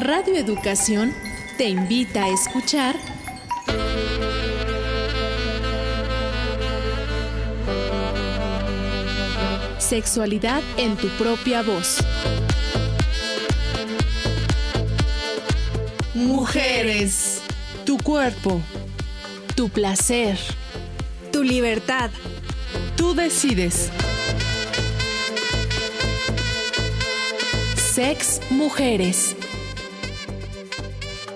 Radio Educación te invita a escuchar Sexualidad en tu propia voz. Mujeres, tu cuerpo, tu placer, tu libertad. Tú decides. Sex Mujeres.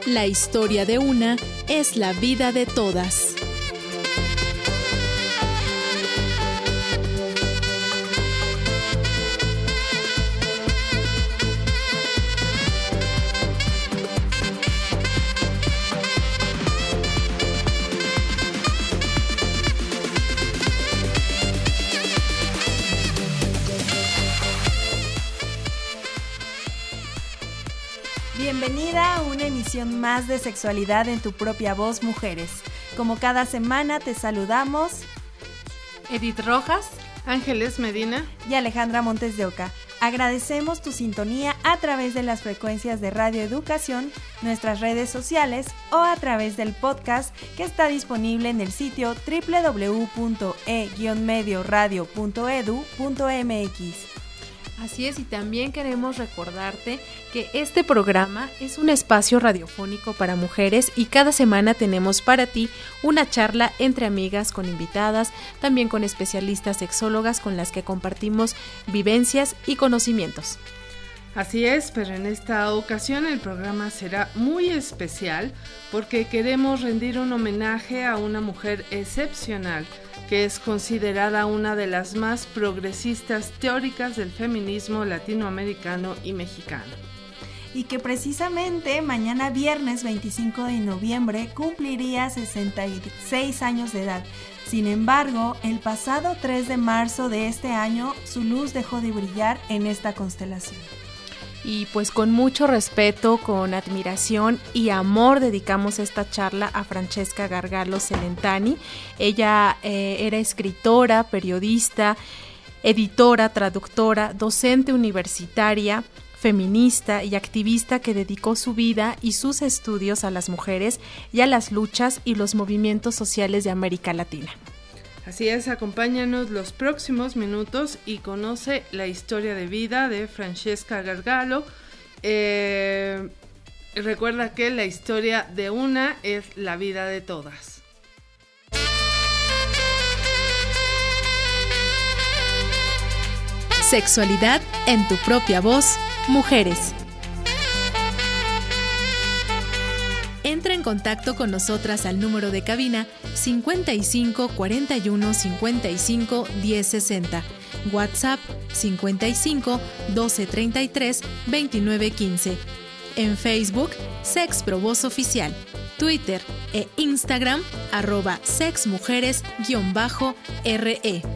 La historia de una es la vida de todas. Más de Sexualidad en tu propia voz, mujeres. Como cada semana te saludamos Edith Rojas, Ángeles Medina y Alejandra Montes de Oca. Agradecemos tu sintonía a través de las frecuencias de Radio Educación, nuestras redes sociales o a través del podcast que está disponible en el sitio www.e-medioradio.edu.mx. Así es, y también queremos recordarte que este programa es un espacio radiofónico para mujeres y cada semana tenemos para ti una charla entre amigas con invitadas, también con especialistas sexólogas con las que compartimos vivencias y conocimientos. Así es, pero en esta ocasión el programa será muy especial porque queremos rendir un homenaje a una mujer excepcional que es considerada una de las más progresistas teóricas del feminismo latinoamericano y mexicano. Y que precisamente mañana viernes 25 de noviembre cumpliría 66 años de edad. Sin embargo, el pasado 3 de marzo de este año su luz dejó de brillar en esta constelación y pues con mucho respeto, con admiración y amor dedicamos esta charla a Francesca Gargalo Celentani. Ella eh, era escritora, periodista, editora, traductora, docente universitaria, feminista y activista que dedicó su vida y sus estudios a las mujeres y a las luchas y los movimientos sociales de América Latina. Así es, acompáñanos los próximos minutos y conoce la historia de vida de Francesca Gargalo. Eh, recuerda que la historia de una es la vida de todas. Sexualidad en tu propia voz, mujeres. Entra en contacto con nosotras al número de cabina 55 41 55 10 60. WhatsApp 55 12 33 29 15. En Facebook, Sex Voz Oficial. Twitter e Instagram, arroba sexmujeres-re.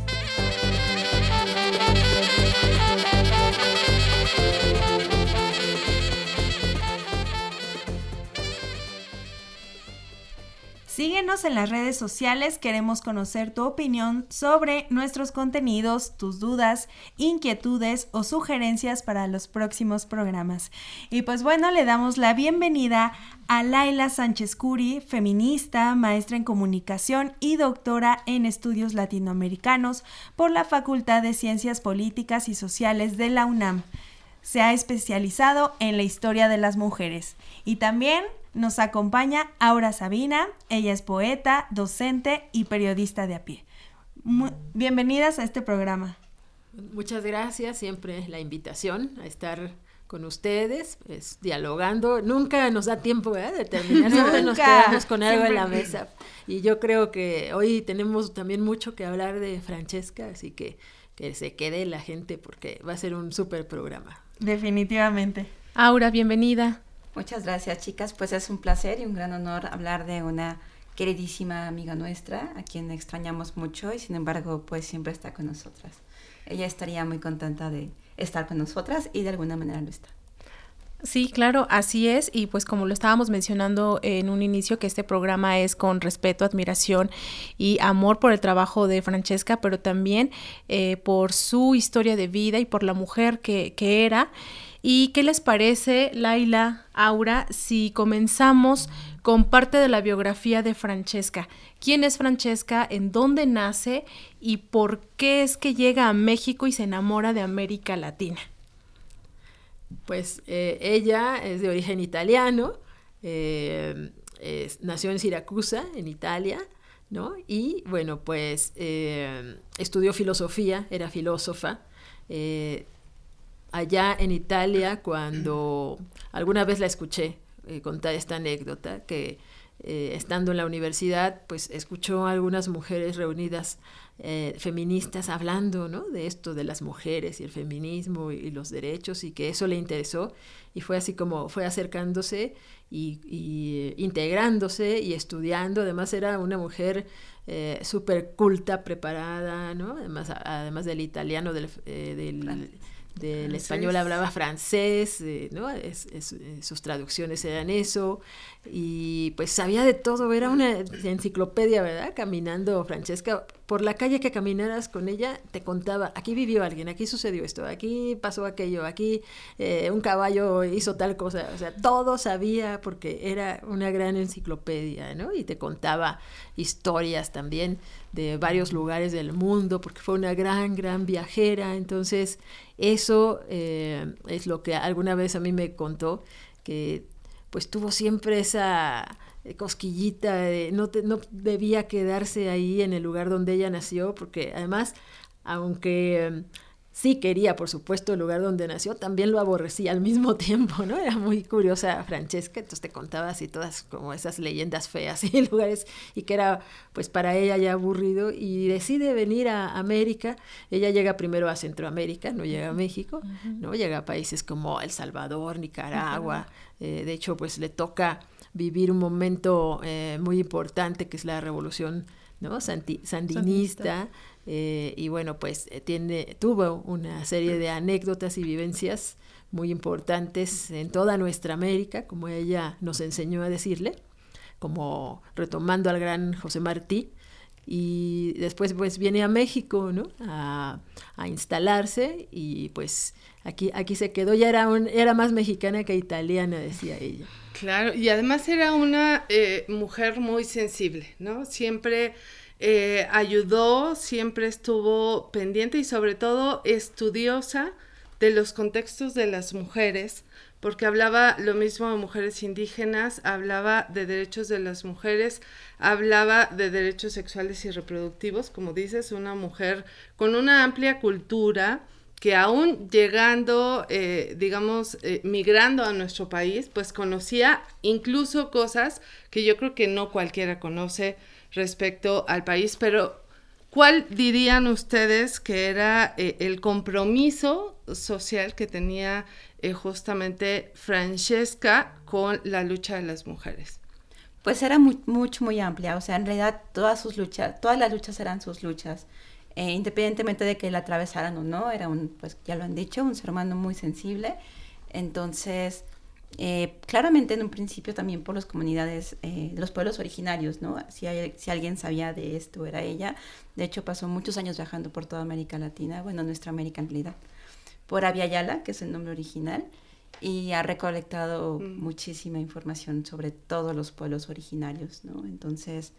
Síguenos en las redes sociales, queremos conocer tu opinión sobre nuestros contenidos, tus dudas, inquietudes o sugerencias para los próximos programas. Y pues bueno, le damos la bienvenida a Laila Sánchez Curi, feminista, maestra en comunicación y doctora en estudios latinoamericanos por la Facultad de Ciencias Políticas y Sociales de la UNAM. Se ha especializado en la historia de las mujeres y también nos acompaña Aura Sabina, ella es poeta, docente y periodista de a pie. bienvenidas a este programa. Muchas gracias, siempre la invitación a estar con ustedes, pues, dialogando. Nunca nos da tiempo de terminar, siempre nos quedamos con algo en la mesa. Y yo creo que hoy tenemos también mucho que hablar de Francesca, así que que se quede la gente porque va a ser un súper programa. Definitivamente. Aura, bienvenida. Muchas gracias, chicas. Pues es un placer y un gran honor hablar de una queridísima amiga nuestra, a quien extrañamos mucho y sin embargo, pues siempre está con nosotras. Ella estaría muy contenta de estar con nosotras y de alguna manera lo está. Sí, claro, así es. Y pues como lo estábamos mencionando en un inicio, que este programa es con respeto, admiración y amor por el trabajo de Francesca, pero también eh, por su historia de vida y por la mujer que, que era ¿Y qué les parece, Laila, Aura, si comenzamos con parte de la biografía de Francesca? ¿Quién es Francesca? ¿En dónde nace? ¿Y por qué es que llega a México y se enamora de América Latina? Pues eh, ella es de origen italiano, eh, nació en Siracusa, en Italia, ¿no? Y bueno, pues eh, estudió filosofía, era filósofa. Allá en Italia, cuando alguna vez la escuché contar esta anécdota, que estando en la universidad, pues escuchó a algunas mujeres reunidas eh, feministas hablando ¿no? de esto, de las mujeres y el feminismo y, los derechos, y que eso le interesó, y fue así como fue acercándose y, eh, integrándose y estudiando. Además era una mujer eh, súper culta, preparada, ¿no? además, además del italiano, del, del del español hablaba francés, ¿no? Es, sus traducciones eran eso, y pues sabía de todo, era una enciclopedia, ¿verdad? Caminando Francesca, por la calle que caminaras con ella, te contaba, aquí vivió alguien, aquí sucedió esto, aquí pasó aquello, aquí eh, un caballo hizo tal cosa, o sea, todo sabía porque era una gran enciclopedia, ¿no? Y te contaba historias también de varios lugares del mundo, porque fue una gran, gran viajera, entonces eso eh, es lo que alguna vez a mí me contó, que pues tuvo siempre esa cosquillita de no, no debía quedarse ahí en el lugar donde ella nació, porque además, aunque sí quería, por supuesto, el lugar donde nació, también lo aborrecía al mismo tiempo, ¿no? Era muy curiosa Francesca, entonces te contaba así todas como esas leyendas feas y lugares, y que era pues para ella ya aburrido, y decide venir a América, ella llega primero a Centroamérica, no llega a México, ¿no? Llega a países como El Salvador, Nicaragua, eh, de hecho pues le toca vivir un momento eh, muy importante que es la revolución ¿no? sandinista, eh, y bueno, pues eh, tiene, tuvo una serie de anécdotas y vivencias muy importantes en toda nuestra América, como ella nos enseñó a decirle, como retomando al gran José Martí, y después pues viene a México, ¿no? A, instalarse y pues aquí, aquí se quedó, ya era, un, era más mexicana que italiana, decía ella. Claro, y además era una eh, mujer muy sensible, ¿no? Siempre eh, ayudó, siempre estuvo pendiente y sobre todo estudiosa de los contextos de las mujeres, porque hablaba lo mismo de mujeres indígenas, hablaba de derechos de las mujeres, hablaba de derechos sexuales y reproductivos, como dices, una mujer con una amplia cultura que aún llegando, eh, digamos, eh, migrando a nuestro país, pues conocía incluso cosas que yo creo que no cualquiera conoce respecto al país, pero ¿cuál dirían ustedes que era eh, el compromiso social que tenía eh, justamente Francesca con la lucha de las mujeres? Pues era muy, mucho, muy amplia, o sea, en realidad todas sus luchas, todas las luchas eran sus luchas, eh, independientemente de que la atravesaran o no, era un, pues ya lo han dicho, un ser humano muy sensible, entonces eh, claramente en un principio también por las comunidades, eh, los pueblos originarios, ¿no? Si, si alguien sabía de esto era ella. De hecho pasó muchos años viajando por toda América Latina, bueno, nuestra América en realidad, por Yala, que es el nombre original, y ha recolectado mm. muchísima información sobre todos los pueblos originarios, ¿no? Entonces,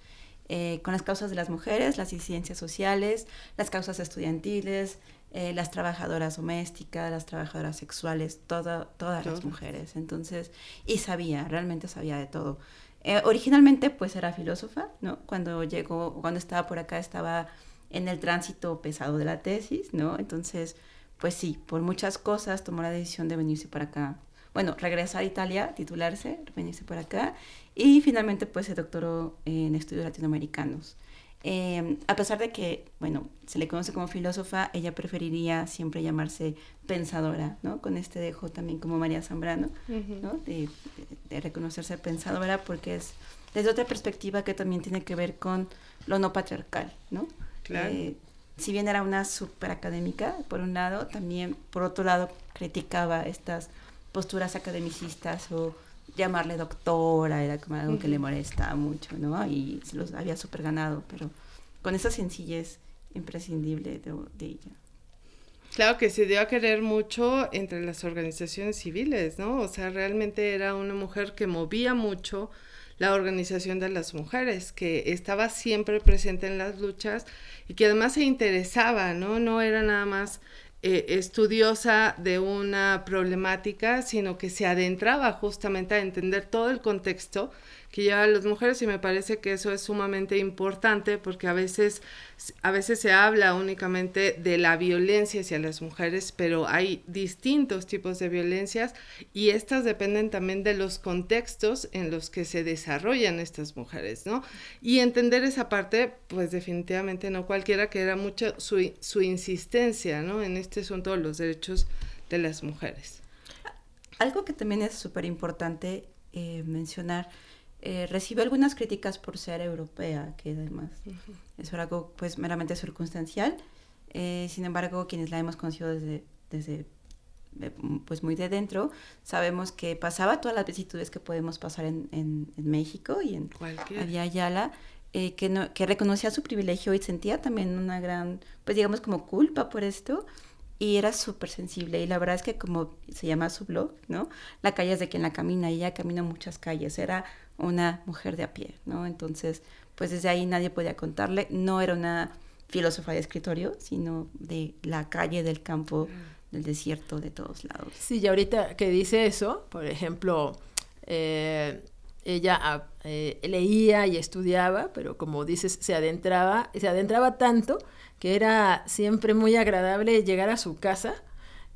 eh, con las causas de las mujeres, las ciencias sociales, las causas estudiantiles, eh, las trabajadoras domésticas, las trabajadoras sexuales, todas las mujeres. Entonces, y sabía, realmente sabía de todo. Eh, originalmente, pues era filósofa, ¿no? Cuando llegó, cuando estaba por acá, estaba en el tránsito pesado de la tesis, ¿no? Entonces, pues sí, por muchas cosas tomó la decisión de venirse para acá. Bueno, regresar a Italia, titularse, venirse por acá y finalmente pues se doctoró en estudios latinoamericanos. Em, a pesar de que, bueno, se le conoce como filósofa, ella preferiría siempre llamarse pensadora, ¿no? Con este dejo también como María Zambrano, ¿no? De, reconocerse pensadora porque es desde otra perspectiva que también tiene que ver con lo no patriarcal, ¿no? Claro. Eh, si bien era una super académica, por un lado, también por otro lado criticaba estas posturas academicistas o llamarle doctora era como algo que le molestaba mucho, ¿no? Y se los había súper ganado, pero con esa sencillez imprescindible de, ella. Claro que se dio a querer mucho entre las organizaciones civiles, ¿no? O sea, realmente era una mujer que movía mucho la organización de las mujeres, que estaba siempre presente en las luchas y que además se interesaba, ¿no? No era nada más eh, estudiosa de una problemática, sino que se adentraba justamente a entender todo el contexto que llevan las mujeres y me parece que eso es sumamente importante porque a veces, a veces se habla únicamente de la violencia hacia las mujeres, pero hay distintos tipos de violencias y estas dependen también de los contextos en los que se desarrollan estas mujeres, ¿no? Y entender esa parte, pues definitivamente no cualquiera, que era mucho su, su insistencia, ¿no? En este asunto de los derechos de las mujeres. Algo que también es súper importante eh, mencionar eh, recibió algunas críticas por ser europea, que además es algo pues meramente circunstancial. Eh, sin embargo, quienes la hemos conocido desde, desde eh, pues muy de dentro, sabemos que pasaba todas las vicisitudes que podemos pasar en, en, México y en Cualquier. Ayala, eh, que, no, que reconocía su privilegio y sentía también una gran, pues digamos como culpa por esto, y era súper sensible. Y la verdad es que como se llama su blog, ¿no? La calle es de quien la camina y ella camina muchas calles. Era una mujer de a pie, ¿no? Entonces, pues desde ahí nadie podía contarle. No era una filósofa de escritorio, sino de la calle, del campo, del desierto, de todos lados. Sí, y ahorita que dice eso, por ejemplo, eh, ella ah, eh, leía y estudiaba, pero como dices, se adentraba, se adentraba tanto que era siempre muy agradable llegar a su casa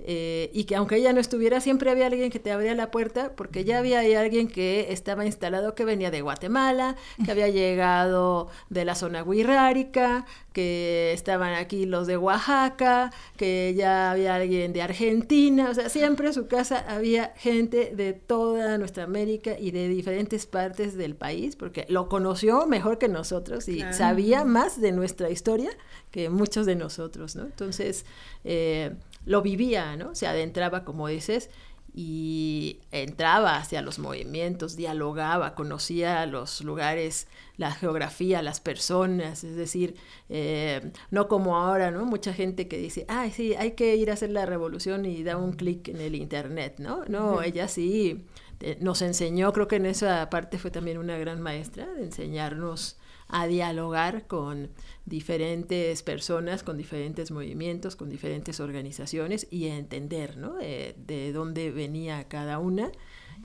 eh, y que aunque ella no estuviera, siempre había alguien que te abría la puerta, porque ya había alguien que estaba instalado que venía de Guatemala, que había llegado de la zona guirrárica, que estaban aquí los de Oaxaca, que ya había alguien de Argentina, o sea, siempre en su casa había gente de toda nuestra América y de diferentes partes del país, porque lo conoció mejor que nosotros y sabía más de nuestra historia que muchos de nosotros, ¿no? Entonces, eh, lo vivía, ¿no? Se adentraba, como dices, y entraba hacia los movimientos, dialogaba, conocía los lugares, la geografía, las personas, es decir, eh, no como ahora, ¿no? Mucha gente que dice, ay, sí, hay que ir a hacer la revolución y da un clic en el internet, ¿no? No, ella sí eh, nos enseñó, creo que en esa parte fue también una gran maestra de enseñarnos a dialogar con diferentes personas, con diferentes movimientos, con diferentes organizaciones y entender ¿no? de, dónde venía cada una.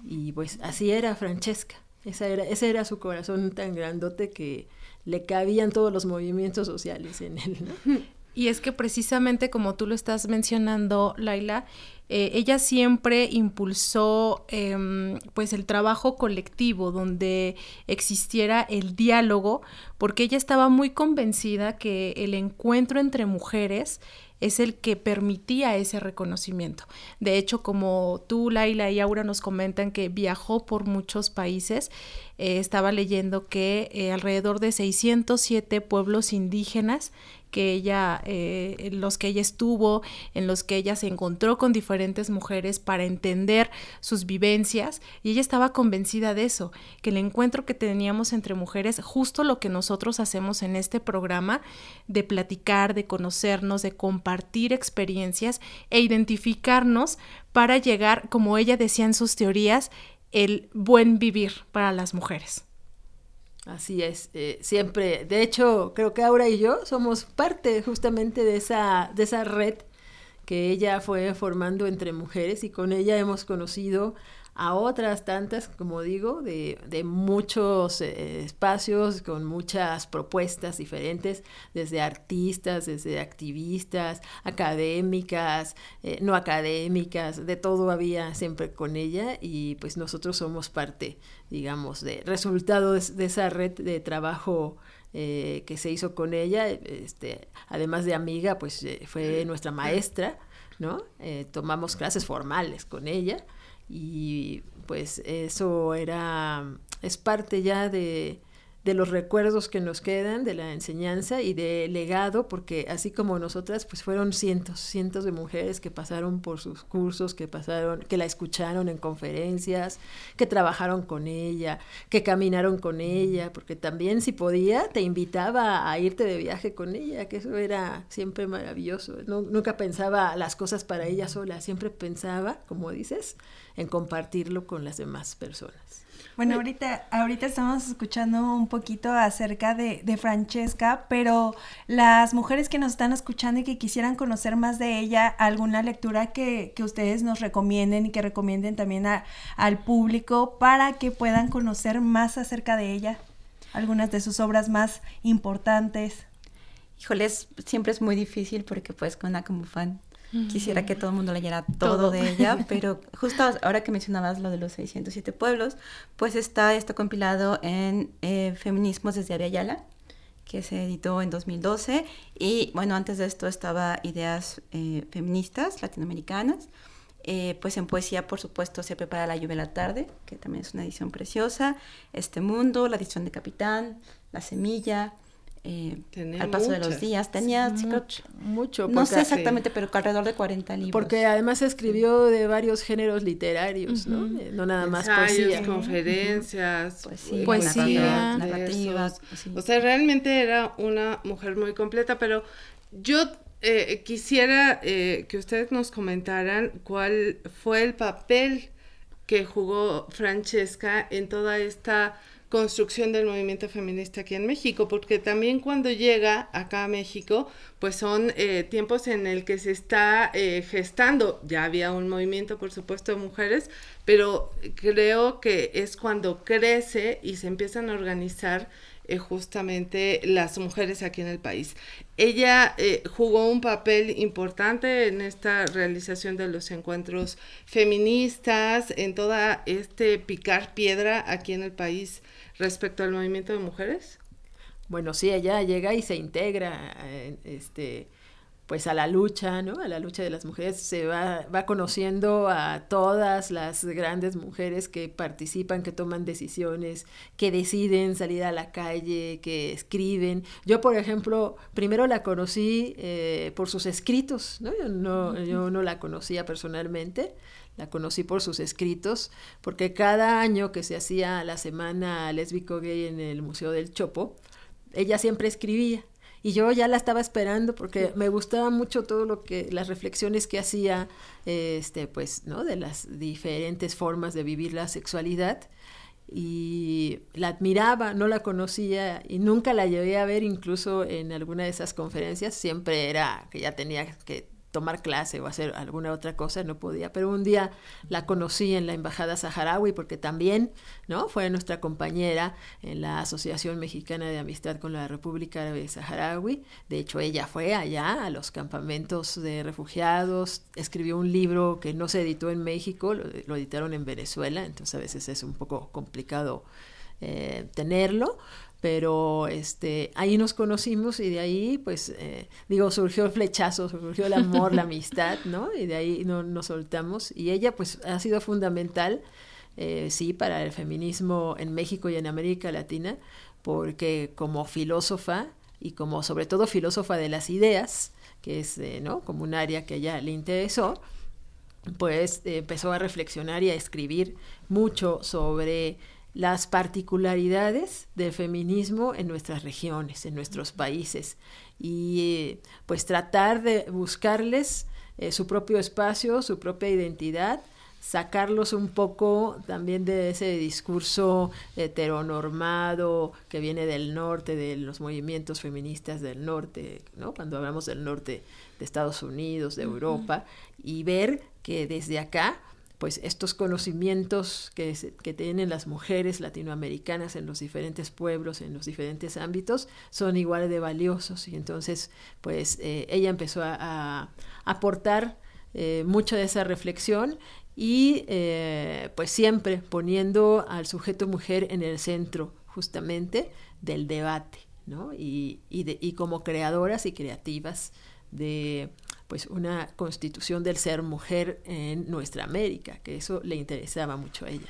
Y pues así era Francesca. Esa era, ese era su corazón tan grandote que le cabían todos los movimientos sociales en él. Y es que precisamente como tú lo estás mencionando, Laila, eh, ella siempre impulsó em, pues el trabajo colectivo donde existiera el diálogo porque ella estaba muy convencida que el encuentro entre mujeres es el que permitía ese reconocimiento. De hecho, como tú, Laila y Aura nos comentan que viajó por muchos países, eh, estaba leyendo que eh, alrededor de 607 pueblos indígenas que ella, eh, en los que ella estuvo, en los que ella se encontró con diferentes mujeres para entender sus vivencias y ella estaba convencida de eso, que el encuentro que teníamos entre mujeres, justo lo que nosotros hacemos en este programa, de platicar, de conocernos, de compartir experiencias e identificarnos para llegar, como ella decía en sus teorías, el buen vivir para las mujeres. Así es, eh, siempre, de hecho, creo que Aura y yo somos parte justamente de esa, de esa red que ella fue formando entre mujeres y con ella hemos conocido a otras tantas, como digo, de, de muchos eh, espacios con muchas propuestas diferentes, desde artistas, desde activistas, académicas, eh, no académicas, de todo había siempre con ella y pues nosotros somos parte, digamos, de resultado de, esa red de trabajo eh, que se hizo con ella, este, además de amiga, pues fue nuestra maestra, ¿no? tomamos clases formales con ella y pues eso era, es parte ya de, de los recuerdos que nos quedan, de la enseñanza y de legado, porque así como nosotras, pues fueron cientos, cientos de mujeres que pasaron por sus cursos, que pasaron, que la escucharon en conferencias, que trabajaron con ella, que caminaron con ella, porque también si podía te invitaba a irte de viaje con ella, que eso era siempre maravilloso. nunca pensaba las cosas para ella sola, siempre pensaba, como dices, en compartirlo con las demás personas. Bueno, ahorita, ahorita estamos escuchando un poquito acerca de, de, Francesca, pero las mujeres que nos están escuchando y que quisieran conocer más de ella, alguna lectura que, que ustedes nos recomienden y que recomienden también al público para que puedan conocer más acerca de ella, algunas de sus obras más importantes. Híjoles, siempre es muy difícil porque pues con una como fan Quisiera que todo el mundo leyera todo, de ella, pero justo ahora que mencionabas lo de los 607 pueblos, pues está esto compilado en eh, Feminismos desde Ariayala, que se editó en 2012. Y bueno, antes de esto estaba Ideas eh, Feministas Latinoamericanas. Eh, pues en poesía, por supuesto, se prepara La lluvia de la tarde, que también es una edición preciosa. Este mundo, La edición de Capitán, La semilla, eh, al paso de los días. Tenía mucho, no sé exactamente, pero alrededor de 40 libros. Porque además escribió de varios géneros literarios, ¿no? Eh, no nada más poesía. conferencias, poesía, narrativas. O sea, realmente era una mujer muy completa, pero yo eh, quisiera que ustedes nos comentaran cuál fue el papel que jugó Francesca en toda esta construcción del movimiento feminista aquí en México, porque también cuando llega acá a México, pues son eh, tiempos en el que se está eh, gestando, ya había un movimiento, por supuesto, de mujeres, pero creo que es cuando crece y se empiezan a organizar eh, justamente las mujeres aquí en el país. Ella eh, jugó un papel importante en esta realización de los encuentros feministas, en toda este picar piedra aquí en el país respecto al movimiento de mujeres. Bueno, sí, ella llega y se integra, este, pues a la lucha, ¿no? A la lucha de las mujeres, se va, va conociendo a todas las grandes mujeres que participan, que toman decisiones, que deciden salir a la calle, que escriben. Yo, por ejemplo, primero la conocí eh, por sus escritos, ¿no? Yo, ¿no? yo no la conocía personalmente, la conocí por sus escritos, porque cada año que se hacía la semana lésbico gay en el Museo del Chopo, ella siempre escribía y yo ya la estaba esperando porque me gustaba mucho todo lo que las reflexiones que hacía este pues no de las diferentes formas de vivir la sexualidad y la admiraba, no la conocía y nunca la llevé a ver incluso en alguna de esas conferencias, siempre era que ya tenía que tomar clase o hacer alguna otra cosa, no podía. Pero un día la conocí en la Embajada Saharaui porque también, ¿no? Fue nuestra compañera en la Asociación Mexicana de Amistad con la República Árabe Saharaui. De hecho, ella fue allá a los campamentos de refugiados, escribió un libro que no se editó en México, lo, editaron en Venezuela, entonces a veces es un poco complicado eh, tenerlo, pero este ahí nos conocimos y de ahí pues eh, digo surgió el flechazo surgió el amor la amistad no y de ahí no, nos soltamos y ella pues ha sido fundamental eh, sí para el feminismo en México y en América Latina porque como filósofa y como sobre todo filósofa de las ideas que es eh, no como un área que a ella le interesó pues empezó a reflexionar y a escribir mucho sobre las particularidades del feminismo en nuestras regiones, en nuestros países, y pues tratar de buscarles eh, su propio espacio, su propia identidad, sacarlos un poco también de ese discurso heteronormado que viene del norte, de los movimientos feministas del norte, ¿no? Cuando hablamos del norte de Estados Unidos, de Europa, y ver que desde acá pues estos conocimientos que, que, tienen las mujeres latinoamericanas en los diferentes pueblos, en los diferentes ámbitos, son igual de valiosos. Y entonces, pues eh, ella empezó a, aportar eh, mucha de esa reflexión y eh, pues siempre poniendo al sujeto mujer en el centro justamente del debate, ¿no? Y, y, de, y como creadoras y creativas de pues una constitución del ser mujer en nuestra América, que eso le interesaba mucho a ella.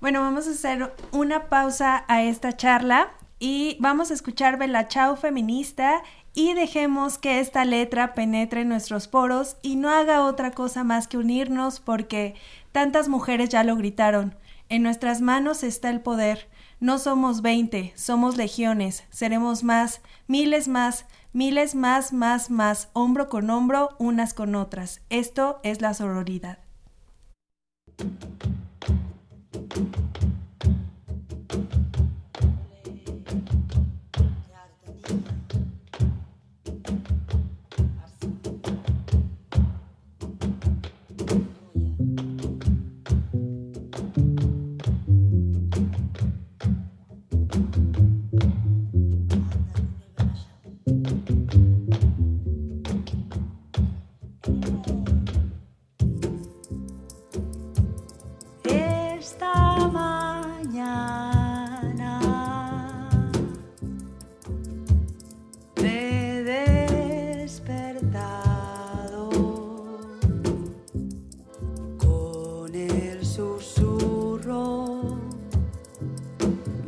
Bueno, vamos a hacer una pausa a esta charla y vamos a escuchar Bella Chao feminista y dejemos que esta letra penetre en nuestros poros y no haga otra cosa más que unirnos porque tantas mujeres ya lo gritaron. En nuestras manos está el poder. No somos veinte, somos legiones, seremos más, miles más, miles más, más, más, hombro con hombro, unas con otras. Esto es la sororidad.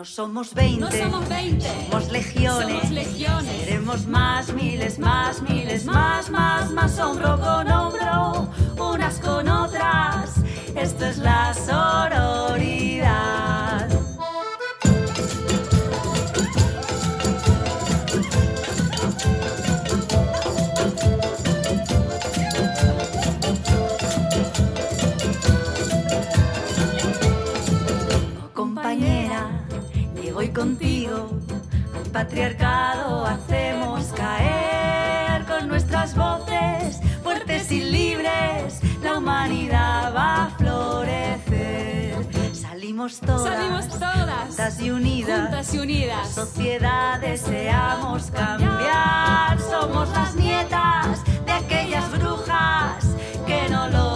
No somos veinte, somos, somos legiones, somos seremos más, miles, más, miles, más, más, más, hombro con hombro, unas con otras, esto es la sororidad. Patriarcado hacemos caer con nuestras voces fuertes y libres. La humanidad va a florecer. Salimos todas, Salimos todas juntas y unidas. Juntas y unidas. sociedad deseamos cambiar. Somos las nietas de aquellas brujas que no lograron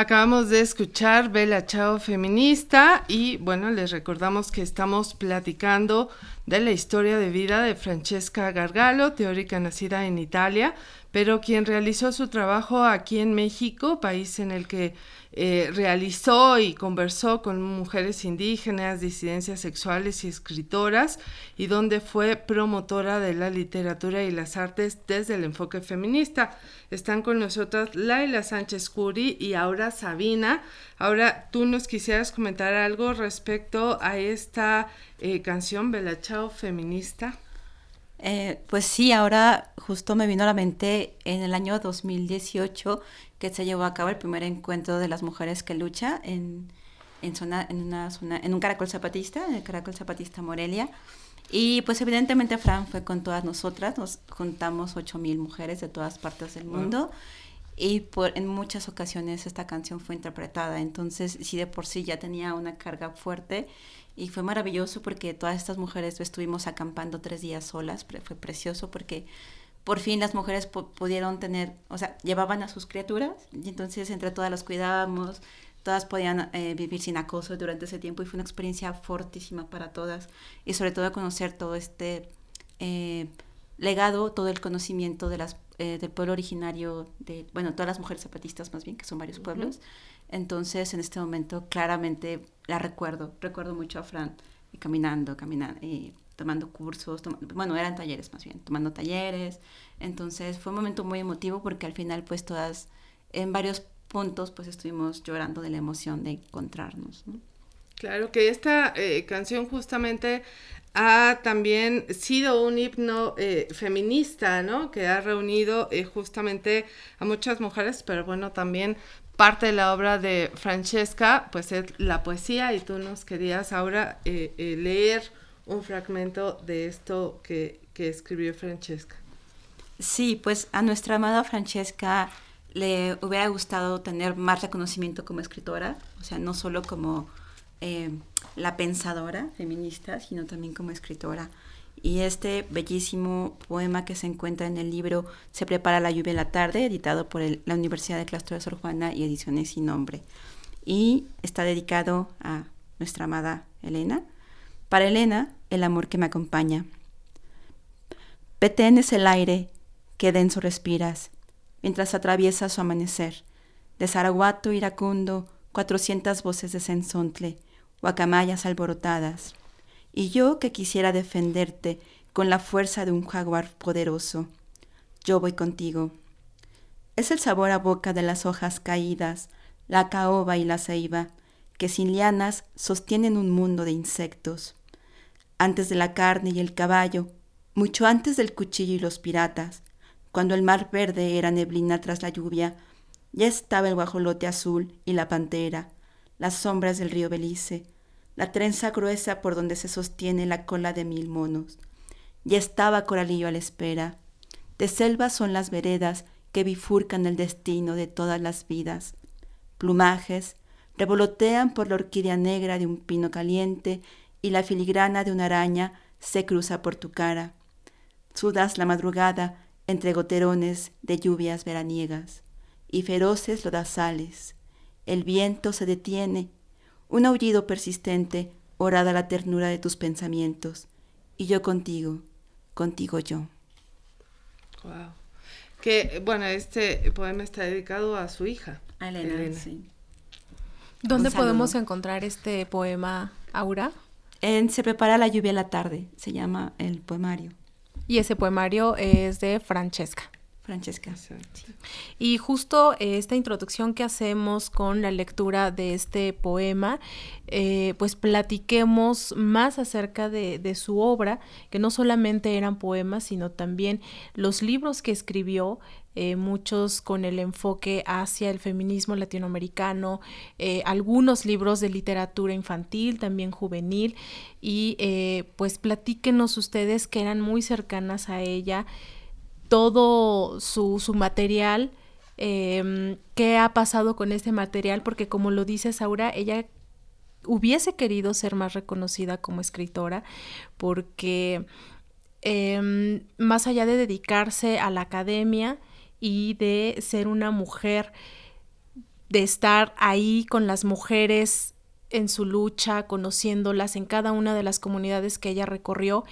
Acabamos de escuchar Bella Chao Feminista y bueno, les recordamos que estamos platicando de la historia de vida de Francesca Gargalo, teórica nacida en Italia, pero quien realizó su trabajo aquí en México, país en el que eh, realizó y conversó con mujeres indígenas, disidencias sexuales y escritoras, y donde fue promotora de la literatura y las artes desde el enfoque feminista. Están con nosotras Laila Sánchez Curi y ahora Sabina. Ahora tú nos quisieras comentar algo respecto a esta eh, canción Belachao feminista. Eh, pues sí, ahora justo me vino a la mente en el año 2018 que se llevó a cabo el primer encuentro de las mujeres que lucha en, en, zona, en, una zona, en un caracol zapatista, en el caracol zapatista Morelia. Y pues evidentemente Fran fue con todas nosotras, nos juntamos 8.000 mujeres de todas partes del mundo. Y por, en muchas ocasiones esta canción fue interpretada, entonces sí de por sí ya tenía una carga fuerte y fue maravilloso porque todas estas mujeres estuvimos acampando tres días solas, fue precioso porque por fin las mujeres pudieron tener, o sea, llevaban a sus criaturas y entonces entre todas las cuidábamos, todas podían eh, vivir sin acoso durante ese tiempo y fue una experiencia fortísima para todas y sobre todo conocer todo este eh, legado, todo el conocimiento de las eh, del pueblo originario de, bueno, todas las mujeres zapatistas más bien, que son varios pueblos. Entonces, en este momento, claramente la recuerdo. Recuerdo mucho a Fran y caminando, caminando, y tomando cursos, bueno, eran talleres más bien, tomando talleres. Entonces, fue un momento muy emotivo porque al final, pues, todas, en varios puntos, pues, estuvimos llorando de la emoción de encontrarnos, ¿no? Claro que esta eh, canción justamente ha también sido un himno eh, feminista, ¿no? Que ha reunido eh, justamente a muchas mujeres, pero bueno, también parte de la obra de Francesca, pues es la poesía y tú nos querías ahora leer un fragmento de esto que, que escribió Francesca. Sí, pues a nuestra amada Francesca le hubiera gustado tener más reconocimiento como escritora, o sea, no solo como eh, la pensadora feminista, sino también como escritora. Y este bellísimo poema que se encuentra en el libro Se prepara la lluvia en la tarde, editado por la Universidad de Claustro de Sor Juana y Ediciones sin nombre. Y está dedicado a nuestra amada Elena. Para Elena, el amor que me acompaña. Petén es el aire que denso respiras, mientras atraviesa su amanecer. De Zaraguato iracundo, cuatrocientas voces de sensontle, guacamayas alborotadas, y yo que quisiera defenderte con la fuerza de un jaguar poderoso. Yo voy contigo. Es el sabor a boca de las hojas caídas, la caoba y la ceiba, que sin lianas sostienen un mundo de insectos. Antes de la carne y el caballo, mucho antes del cuchillo y los piratas, cuando el mar verde era neblina tras la lluvia, ya estaba el guajolote azul y la pantera, las sombras del río Belice, la trenza gruesa por donde se sostiene la cola de mil monos. Ya estaba Coralillo a la espera. De selva son las veredas que bifurcan el destino de todas las vidas. Plumajes revolotean por la orquídea negra de un pino caliente y la filigrana de una araña se cruza por tu cara. Sudas la madrugada entre goterones de lluvias veraniegas y feroces lodazales el viento se detiene, un aullido persistente orada la ternura de tus pensamientos, y yo contigo, contigo yo. Wow. Que, bueno, este poema está dedicado a su hija. A Elena, sí. ¿Dónde podemos encontrar este poema, Aura? En Se prepara la lluvia a la tarde, se llama el poemario. Y ese poemario es de Francesca. Francesca. Y justo eh, esta introducción que hacemos con la lectura de este poema, eh, pues platiquemos más acerca de, su obra, que no solamente eran poemas, sino también los libros que escribió, eh, muchos con el enfoque hacia el feminismo latinoamericano, algunos libros de literatura infantil, también juvenil, y pues platíquenos ustedes que eran muy cercanas a ella todo su, su material, em, qué ha pasado con este material, porque como lo dice Saura, ella hubiese querido ser más reconocida como escritora, porque em, más allá de dedicarse a la academia y de ser una mujer, de estar ahí con las mujeres en su lucha, conociéndolas en cada una de las comunidades que ella recorrió,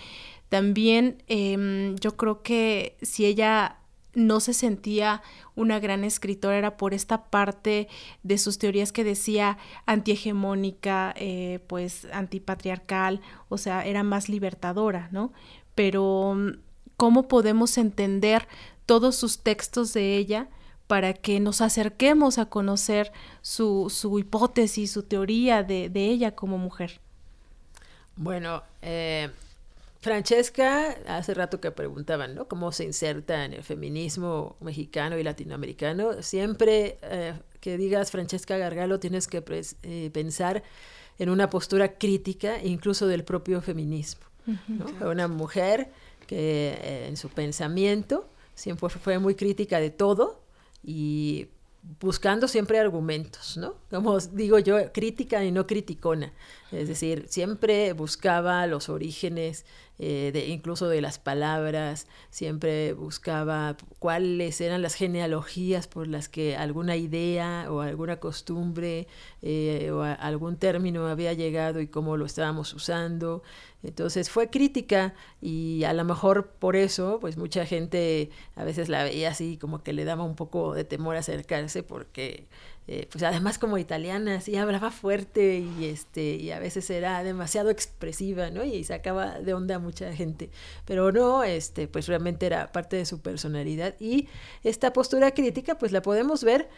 también em, yo creo que si ella no se sentía una gran escritora era por esta parte de sus teorías que decía antihegemónica, eh, pues antipatriarcal, o sea, era más libertadora, ¿no? Pero mm, ¿cómo podemos entender todos sus textos de ella para que nos acerquemos a conocer su, su hipótesis, su teoría de, de ella como mujer? Bueno, eh, Francesca, hace rato que preguntaban, ¿no? ¿Cómo se inserta en el feminismo mexicano y latinoamericano? Siempre eh, que digas Francesca Gargalo tienes que eh, pensar en una postura crítica incluso del propio feminismo. Una mujer que eh, en su pensamiento siempre fue muy crítica de todo y buscando siempre argumentos, ¿no? Como digo yo, crítica y no criticona. Es decir, siempre buscaba los orígenes eh, de, incluso de las palabras, siempre buscaba cuáles eran las genealogías por las que alguna idea o alguna costumbre eh, o algún término había llegado y cómo lo estábamos usando. Entonces fue crítica y a lo mejor por eso, pues mucha gente a veces la veía así como que le daba un poco de temor acercarse porque eh, pues además como italiana, sí hablaba fuerte y este y a veces era demasiado expresiva, ¿no? Y sacaba de onda a mucha gente. Pero no, este, pues realmente era parte de su personalidad. Y esta postura crítica, pues la podemos ver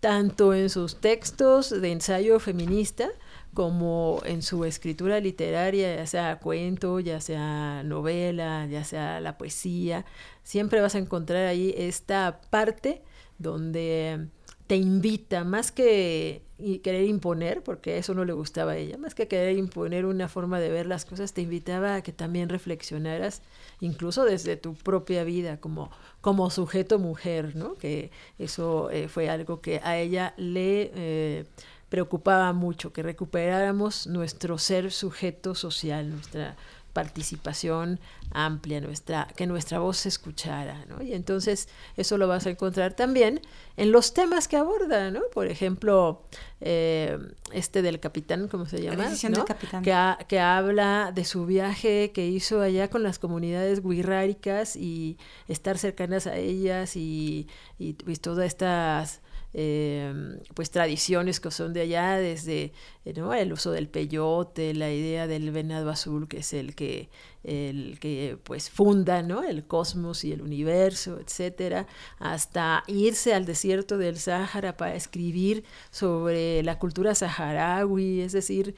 tanto en sus textos de ensayo feminista, como en su escritura literaria, ya sea cuento, ya sea novela, ya sea la poesía, siempre vas a encontrar ahí esta parte donde te invita, más que querer imponer, porque eso no le gustaba a ella, más que querer imponer una forma de ver las cosas, te invitaba a que también reflexionaras, incluso desde tu propia vida, como, como sujeto mujer, ¿no? Que eso eh, fue algo que a ella le eh, preocupaba mucho, que recuperáramos nuestro ser sujeto social, nuestra participación amplia, nuestra, que nuestra voz se escuchara, ¿no? Y entonces eso lo vas a encontrar también en los temas que aborda, ¿no? Por ejemplo, eh, este del capitán, ¿cómo se llama? ¿no? capitán. Que, que, habla de su viaje que hizo allá con las comunidades guirráricas y estar cercanas a ellas y, y, y todas estas eh, pues tradiciones que son de allá, desde el uso del peyote, la idea del venado azul, que es el que, el que pues funda ¿no? el cosmos y el universo, etcétera, hasta irse al desierto del Sáhara para escribir sobre la cultura saharaui, es decir,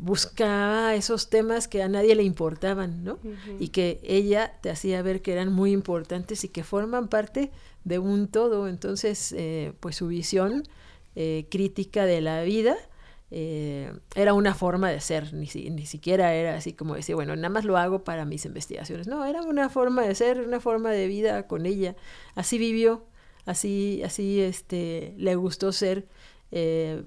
buscaba esos temas que a nadie le importaban, ¿no? Y que ella te hacía ver que eran muy importantes y que forman parte de un todo. Entonces, eh, pues su visión eh, crítica de la vida eh, era una forma de ser, ni, ni siquiera era así como decir, bueno, nada más lo hago para mis investigaciones. No, era una forma de ser, una forma de vida con ella. Así vivió, así, así este, le gustó ser,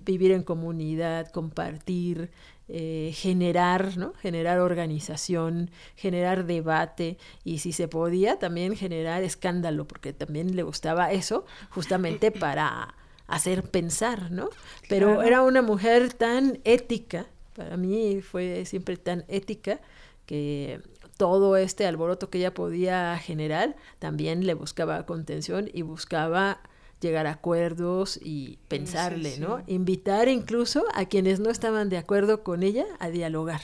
vivir en comunidad, compartir, eh, generar, ¿no? generar organización, generar debate y si se podía también generar escándalo, porque también le gustaba eso justamente para hacer pensar, ¿no? Pero era una mujer tan ética, para mí fue siempre tan ética que todo este alboroto que ella podía generar también le buscaba contención y buscaba llegar a acuerdos y pensarle, ¿no? Invitar incluso a quienes no estaban de acuerdo con ella a dialogar,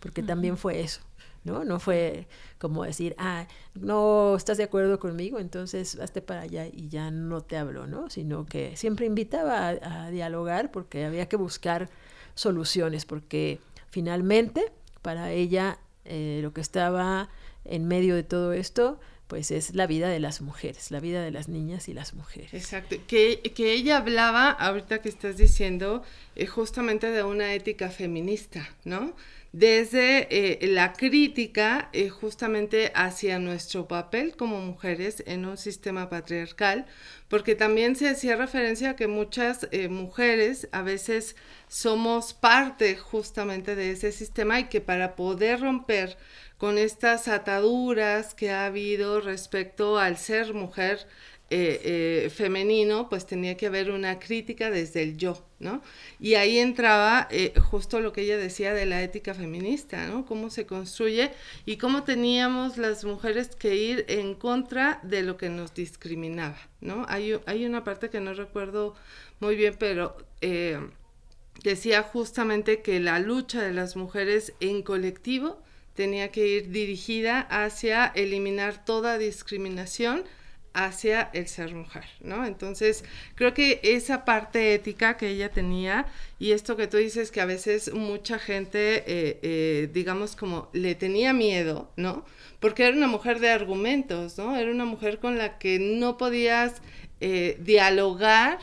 porque también fue eso, ¿no? No fue como decir, ah, no estás de acuerdo conmigo, entonces hazte para allá y ya no te hablo, ¿no? Sino que siempre invitaba a, dialogar porque había que buscar soluciones, porque finalmente para ella eh, lo que estaba en medio de todo esto pues es la vida de las mujeres, la vida de las niñas y las mujeres. Exacto, que, que ella hablaba, ahorita que estás diciendo, eh, justamente de una ética feminista, ¿no? Desde eh, la crítica eh, justamente hacia nuestro papel como mujeres en un sistema patriarcal, porque también se hacía referencia a que muchas mujeres a veces somos parte justamente de ese sistema y que para poder romper con estas ataduras que ha habido respecto al ser mujer eh, eh, femenino, pues tenía que haber una crítica desde el yo, ¿no? Y ahí entraba eh, justo lo que ella decía de la ética feminista, ¿no? Cómo se construye y cómo teníamos las mujeres que ir en contra de lo que nos discriminaba, ¿no? Hay, hay una parte que no recuerdo muy bien, pero decía justamente que la lucha de las mujeres en colectivo tenía que ir dirigida hacia eliminar toda discriminación hacia el ser mujer, ¿no? Entonces, creo que esa parte ética que ella tenía y esto que tú dices que a veces mucha gente, eh, eh, digamos, como le tenía miedo, ¿no? Porque era una mujer de argumentos, ¿no? Era una mujer con la que no podías eh, dialogar,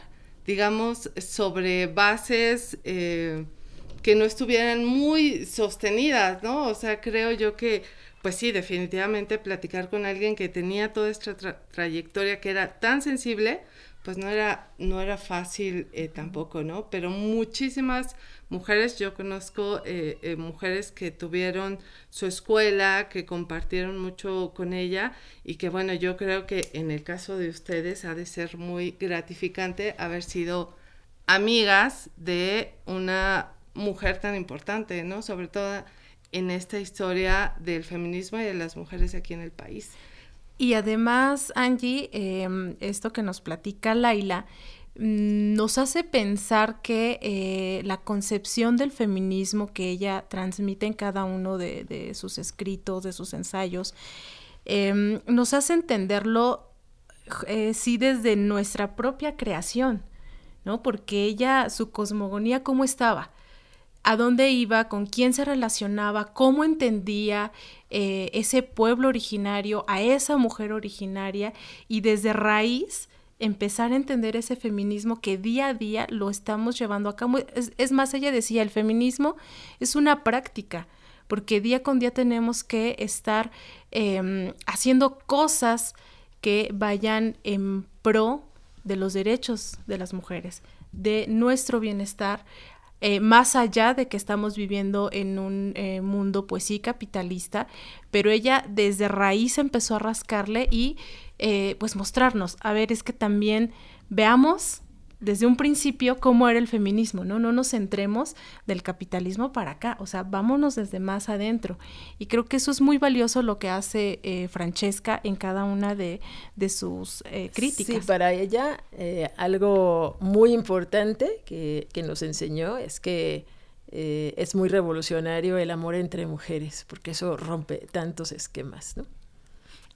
digamos, sobre bases que no estuvieran muy sostenidas, ¿no? O sea, creo yo que, pues sí, definitivamente platicar con alguien que tenía toda esta trayectoria que era tan sensible, pues no era, no era fácil eh, tampoco, ¿no? Pero muchísimas mujeres, yo conozco eh, eh, mujeres que tuvieron su escuela, que compartieron mucho con ella y que bueno, yo creo que en el caso de ustedes ha de ser muy gratificante haber sido amigas de una mujer tan importante, ¿no? Sobre todo en esta historia del feminismo y de las mujeres aquí en el país. Y además, Angie, em, esto que nos platica Laila, mm, nos hace pensar que eh, la concepción del feminismo que ella transmite en cada uno de, sus escritos, de sus ensayos, em, nos hace entenderlo, eh, sí, desde nuestra propia creación, ¿no? Porque ella, su cosmogonía, ¿cómo estaba? A dónde iba, con quién se relacionaba, cómo entendía eh, ese pueblo originario, a esa mujer originaria y desde raíz empezar a entender ese feminismo que día a día lo estamos llevando a cabo. Es, más, ella decía, el feminismo es una práctica, porque día con día tenemos que estar em, haciendo cosas que vayan en pro de los derechos de las mujeres, de nuestro bienestar, eh, más allá de que estamos viviendo en un eh, mundo pues sí capitalista, pero ella desde raíz empezó a rascarle y eh, pues mostrarnos, a ver, es que también veamos desde un principio cómo era el feminismo, ¿no? No nos centremos del capitalismo para acá, o sea, vámonos desde más adentro. Y creo que eso es muy valioso lo que hace eh, Francesca en cada una de, sus eh, críticas. Sí, para ella eh, algo muy importante que, que, nos enseñó es que es muy revolucionario el amor entre mujeres, porque eso rompe tantos esquemas, ¿no?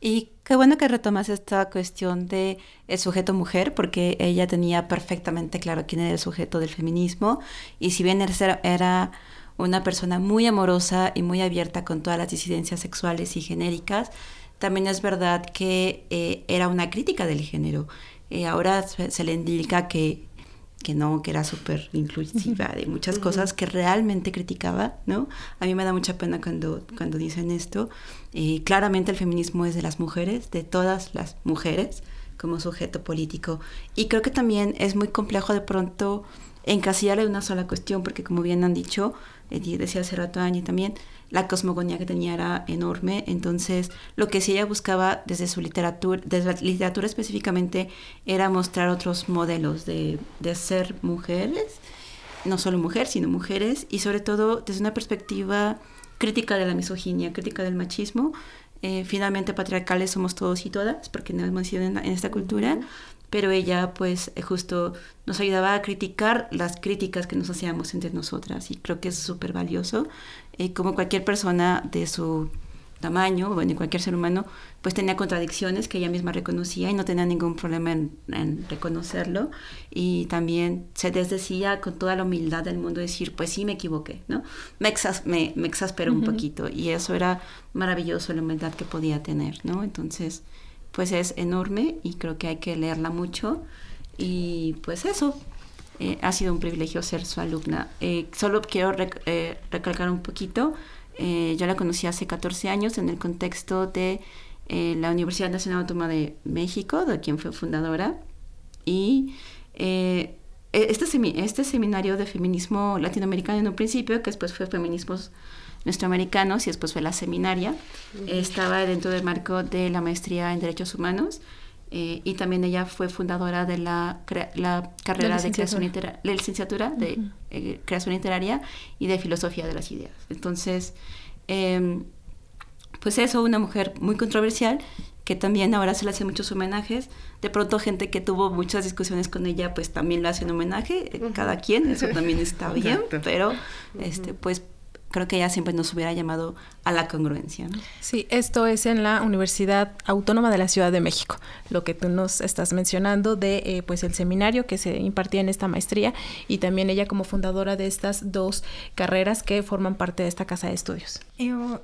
Y qué bueno que retomas esta cuestión de el sujeto mujer, porque ella tenía perfectamente claro quién era el sujeto del feminismo. Y si bien era una persona muy amorosa y muy abierta con todas las disidencias sexuales y genéricas, también es verdad que eh, era una crítica del género. Eh, ahora se, le indica que que no, que era súper inclusiva de muchas cosas que realmente criticaba, ¿no? A mí me da mucha pena cuando, cuando dicen esto. Y claramente el feminismo es de las mujeres, de todas las mujeres como sujeto político. Y creo que también es muy complejo de pronto encasillarle una sola cuestión, porque como bien han dicho, y decía hace rato Angie también, la cosmogonía que tenía era enorme, entonces lo que sí ella buscaba desde su literatura, desde la literatura específicamente, era mostrar otros modelos de, de ser mujeres, no solo mujeres, sino mujeres, y sobre todo desde una perspectiva crítica de la misoginia, crítica del machismo, eh, finalmente patriarcales somos todos y todas, porque no hemos sido en, esta cultura, pero ella pues eh, justo nos ayudaba a criticar las críticas que nos hacíamos entre nosotras y creo que es súper valioso. Eh, como cualquier persona de su tamaño, bueno, cualquier ser humano, pues tenía contradicciones que ella misma reconocía y no tenía ningún problema en, reconocerlo. Y también se desdecía con toda la humildad del mundo decir, pues sí, me equivoqué, ¿no? Me, me, me exasperó un poquito y eso era maravilloso, la humildad que podía tener, ¿no? Entonces, pues es enorme y creo que hay que leerla mucho. Y pues eso, eh, ha sido un privilegio ser su alumna. Eh, solo quiero eh, recalcar un poquito, yo la conocí hace 14 años en el contexto de la Universidad Nacional Autónoma de México, de quien fue fundadora, y e-, este, este seminario de feminismo latinoamericano en un principio, que después fue feminismos nuestroamericanos y después fue la seminaria, estaba dentro del marco de la maestría en derechos humanos eh, y también ella fue fundadora de la, la carrera de creación literaria, la licenciatura de eh, creación literaria y de filosofía de las ideas. Entonces, em, pues eso, una mujer muy controversial que también ahora se le hacen muchos homenajes. De pronto gente que tuvo muchas discusiones con ella, pues también le hacen homenaje, eh, cada quien, eso también está bien, pero este, pues creo que ella siempre nos hubiera llamado a la congruencia. Sí, esto es en la Universidad Autónoma de la Ciudad de México, lo que tú nos estás mencionando de eh, pues el seminario que se impartía en esta maestría y también ella como fundadora de estas dos carreras que forman parte de esta casa de estudios.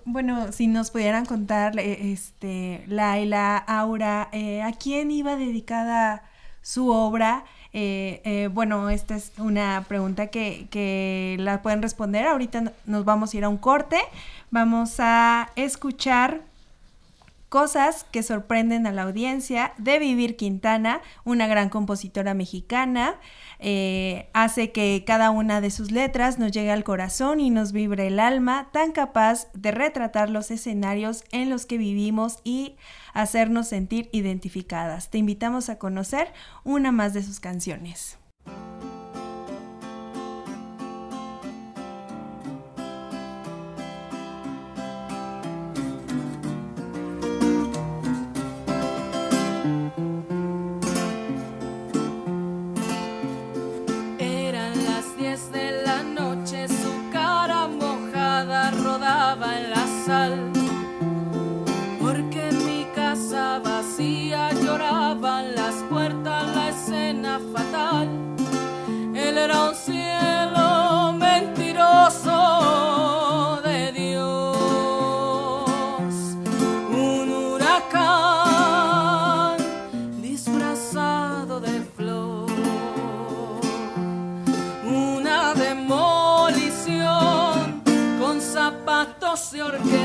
bueno, si nos pudieran contar, eh, este, Laila, Aura, eh, ¿a quién iba dedicada su obra? Eh, eh, bueno, esta es una pregunta que, la pueden responder. Ahorita nos vamos a ir a un corte. Vamos a escuchar Cosas que sorprenden a la audiencia de Vivir Quintana, una gran compositora mexicana. Eh, hace que cada una de sus letras nos llegue al corazón y nos vibre el alma, tan capaz de retratar los escenarios en los que vivimos y hacernos sentir identificadas. Te invitamos a conocer una más de sus canciones. un cielo mentiroso de Dios, un huracán disfrazado de flor, una demolición con zapatos y orquesta.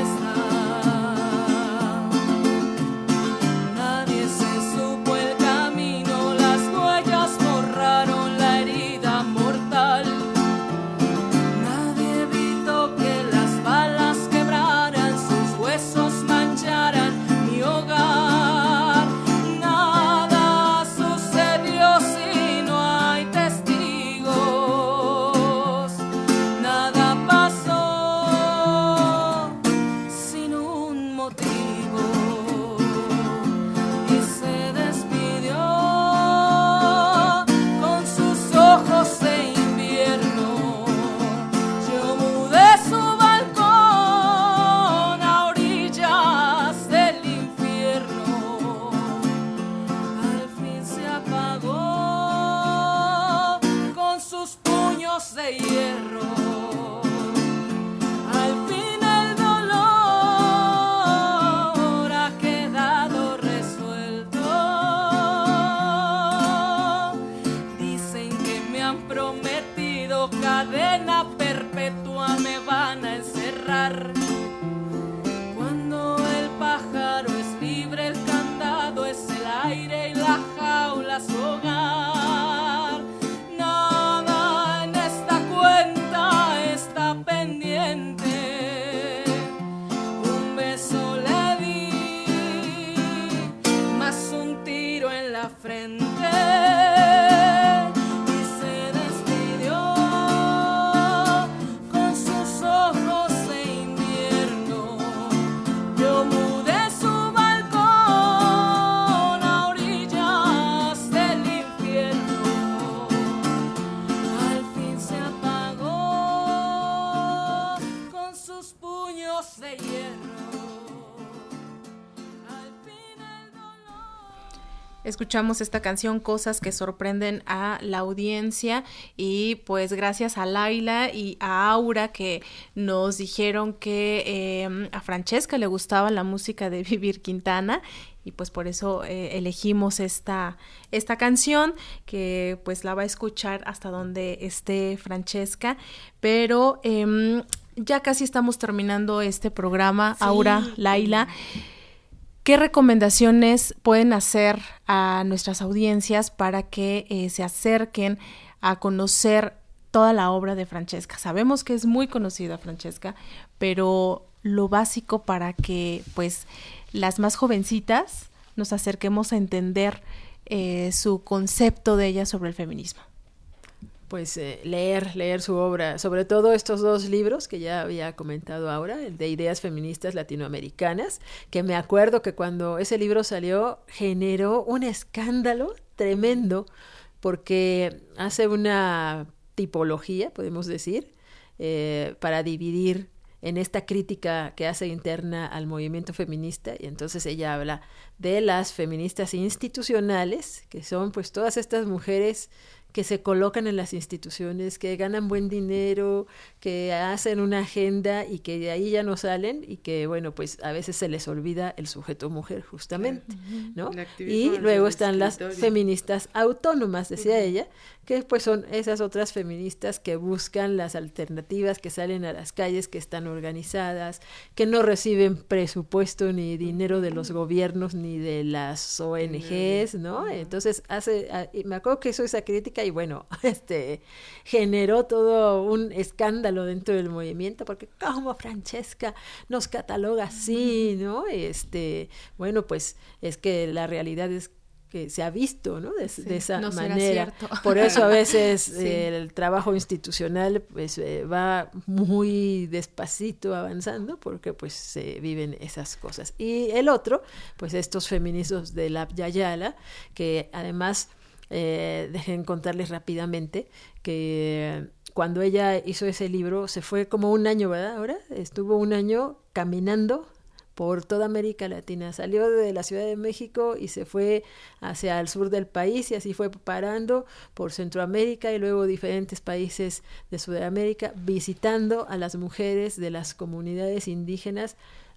Escuchamos esta canción Cosas que sorprenden a la audiencia. Y pues gracias a Laila y a Aura que nos dijeron que em, a Francesca le gustaba la música de Vivir Quintana. Y pues por eso eh, elegimos esta, esta canción que pues la va a escuchar hasta donde esté Francesca, pero em, ya casi estamos terminando este programa, Aura, Laila. ¿Qué recomendaciones pueden hacer a nuestras audiencias para que eh, se acerquen a conocer toda la obra de Francesca? Sabemos que es muy conocida Francesca, pero lo básico para que pues las más jovencitas nos acerquemos a entender eh, su concepto de ella sobre el feminismo pues eh, leer, leer su obra, sobre todo estos dos libros que ya había comentado ahora, el de Ideas Feministas Latinoamericanas, que me acuerdo que cuando ese libro salió generó un escándalo tremendo porque hace una tipología, podemos decir, eh, para dividir en esta crítica que hace interna al movimiento feminista y entonces ella habla de las feministas institucionales, que son pues todas estas mujeres que se colocan en las instituciones, que ganan buen dinero, que hacen una agenda y que de ahí ya no salen y que, bueno, pues a veces se les olvida el sujeto mujer justamente, ¿no? Y luego están las feministas autónomas, decía ella, que pues son esas otras feministas que buscan las alternativas, que salen a las calles, que están organizadas, que no reciben presupuesto ni dinero de los gobiernos ni de las ONGs, ¿no? Entonces hace, me acuerdo que hizo esa crítica y bueno, este generó todo un escándalo dentro del movimiento, porque como Francesca nos cataloga así, ¿no? Este, bueno, pues es que la realidad es que se ha visto, ¿no? De, esa manera. Por eso a veces el trabajo institucional pues eh, va muy despacito avanzando porque pues se viven esas cosas. Y el otro, pues estos feminismos de la Yayala, que además eh, dejen contarles rápidamente que cuando ella hizo ese libro se fue como un año, ¿verdad? Ahora estuvo un año caminando por toda América Latina. Salió de la Ciudad de México y se fue hacia el sur del país y así fue parando por Centroamérica y luego diferentes países de Sudamérica, visitando a las mujeres de las comunidades indígenas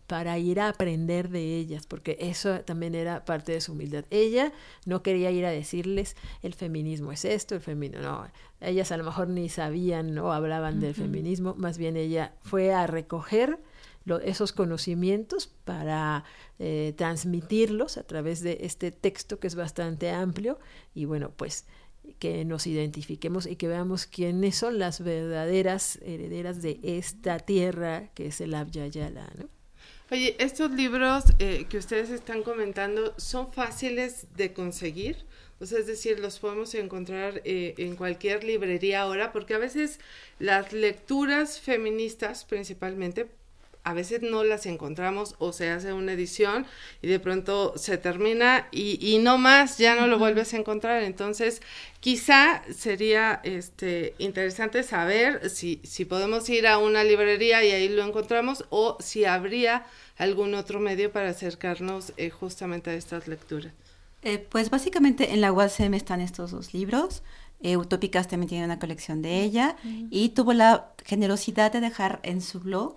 para ir a aprender de ellas, porque eso también era parte de su humildad. Ella no quería ir a decirles el feminismo es esto, el feminismo no. Ellas a lo mejor ni sabían o hablaban del feminismo, más bien ella fue a recoger esos conocimientos para eh, transmitirlos a través de este texto que es bastante amplio y bueno, pues que nos identifiquemos y que veamos quiénes son las verdaderas herederas de esta tierra que es el Abyayala, ¿no? Oye, estos libros eh, que ustedes están comentando son fáciles de conseguir, o sea, es decir, los podemos encontrar eh, en cualquier librería ahora, porque a veces las lecturas feministas principalmente a veces no las encontramos o se hace una edición y de pronto se termina y, y no más, ya no lo vuelves a encontrar. Entonces, quizá sería este, interesante saber si, si podemos ir a una librería y ahí lo encontramos o si habría algún otro medio para acercarnos eh, justamente a estas lecturas. Eh, pues básicamente en la UASM están estos dos libros. Eh, Utópicas también tiene una colección de ella y tuvo la generosidad de dejar en su blog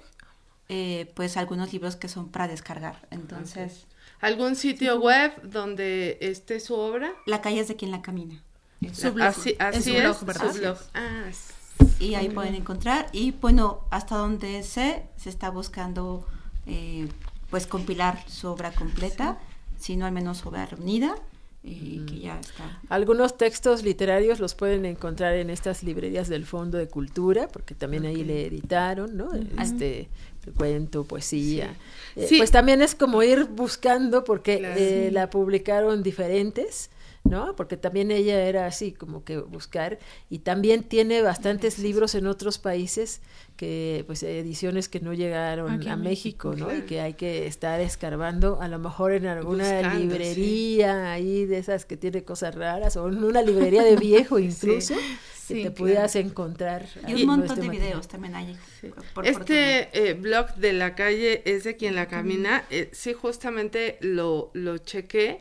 eh, pues algunos libros que son para descargar. Entonces... ¿Algún sitio web donde esté su obra? La calle es de quien la camina. Su blog. Así, es, su blog. Ah, y ahí pueden encontrar. Y bueno, hasta donde sé, se está buscando eh, pues compilar su obra completa, sino al menos obra reunida. Y que ya está. Algunos textos literarios los pueden encontrar en estas librerías del Fondo de Cultura, porque también ahí le editaron, ¿no? Este cuento, poesía. Eh, pues también es como ir buscando, porque eh, la publicaron diferentes. ¿No? Porque también ella era así, como que buscar, y también tiene bastantes libros en otros países que, pues, ediciones que no llegaron a, México, ¿no? Y que hay que estar escarbando, a lo mejor en alguna librería ahí de esas que tiene cosas raras, o en una librería de viejo incluso, que te pudieras encontrar. Y un montón de videos también hay. este eh, blog de la calle es de quien la camina, eh, sí, justamente lo, lo chequé,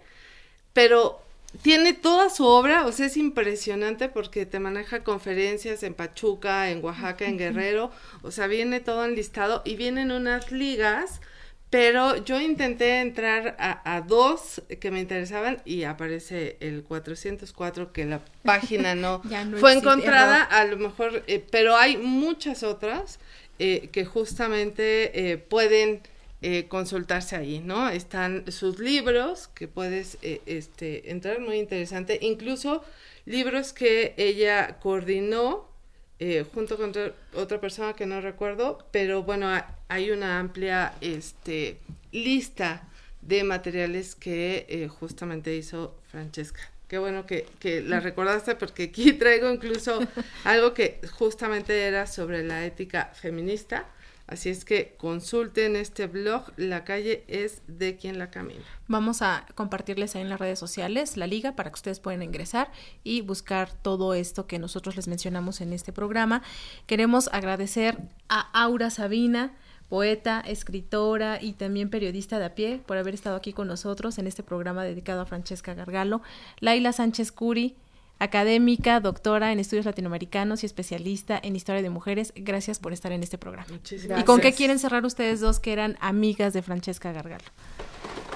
pero tiene toda su obra, o sea, es impresionante porque te maneja conferencias en Pachuca, en Oaxaca, en Guerrero, o sea, viene todo enlistado y vienen unas ligas, pero yo intenté entrar a, dos que me interesaban y aparece el 404 que la página no, fue encontrada, a lo mejor, eh, pero hay muchas otras eh, que justamente eh, pueden eh, consultarse ahí, ¿no? Están sus libros que puedes eh, este, entrar, muy interesante, incluso libros que ella coordinó eh, junto con otra persona que no recuerdo, pero bueno, hay una amplia este, lista de materiales que justamente hizo Francesca. Qué bueno que, que, la recordaste porque aquí traigo incluso algo que justamente era sobre la ética feminista Así es que consulten este blog, La calle es de quien la camina. Vamos a compartirles ahí en las redes sociales la liga para que ustedes puedan ingresar y buscar todo esto que nosotros les mencionamos en este programa. Queremos agradecer a Aura Sabina, poeta, escritora y también periodista de a pie, por haber estado aquí con nosotros en este programa dedicado a Francesca Gargalo, Laila Sánchez Curi, académica, doctora en estudios latinoamericanos y especialista en historia de mujeres. Gracias por estar en este programa. Muchísimas ¿Y con qué gracias. quieren cerrar ustedes dos que eran amigas de Francesca Gargalo?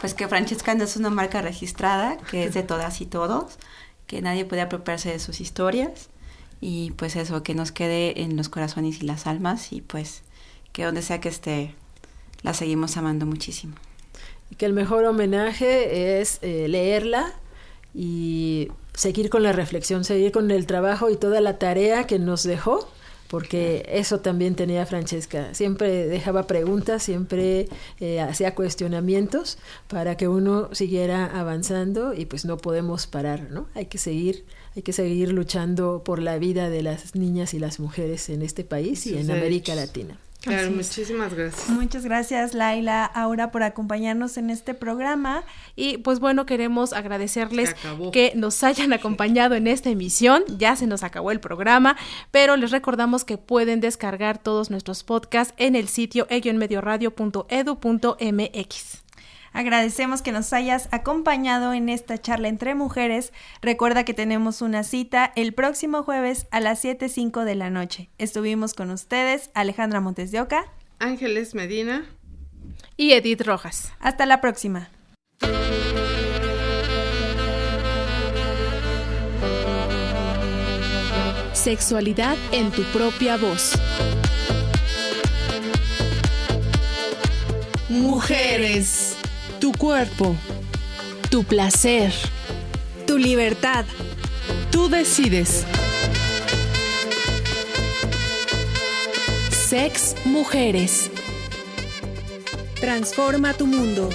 Pues que Francesca no es una marca registrada, que es de todas y todos, que nadie puede apropiarse de sus historias y pues eso, que nos quede en los corazones y las almas y pues que donde sea que esté, la seguimos amando muchísimo. Y que el mejor homenaje es eh, leerla y seguir con la reflexión, seguir con el trabajo y toda la tarea que nos dejó, porque eso también tenía Francesca. Siempre dejaba preguntas, siempre eh, hacía cuestionamientos para que uno siguiera avanzando y pues no podemos parar, ¿no? Hay que seguir, hay que seguir luchando por la vida de las niñas y las mujeres en este país y en América. Latina. Claro, muchísimas gracias. Muchas gracias, Laila, Aura, por acompañarnos en este programa. Y pues bueno, queremos agradecerles que nos hayan acompañado en esta emisión. Ya se nos acabó el programa, pero les recordamos que pueden descargar todos nuestros podcasts en el sitio elloenmedioradio.edu.mx. Agradecemos que nos hayas acompañado en esta charla entre mujeres. Recuerda que tenemos una cita el próximo jueves a las 7.05 de la noche. Estuvimos con ustedes, Alejandra Montes de Oca. Ángeles Medina. Y Edith Rojas. Hasta la próxima. Sexualidad en tu propia voz. Mujeres. Tu cuerpo. Tu placer. Tu libertad. Tú decides. Sex Mujeres. Transforma tu mundo.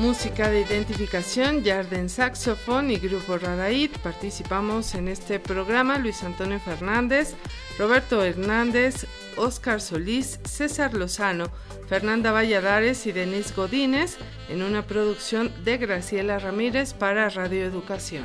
Música de identificación, Yarden Saxofón y Grupo Raraid. Participamos en este programa Luis Antonio Fernández, Roberto Hernández, Óscar Solís, César Lozano, Fernanda Valladares y Denise Godínez en una producción de Graciela Ramírez para Radio Educación.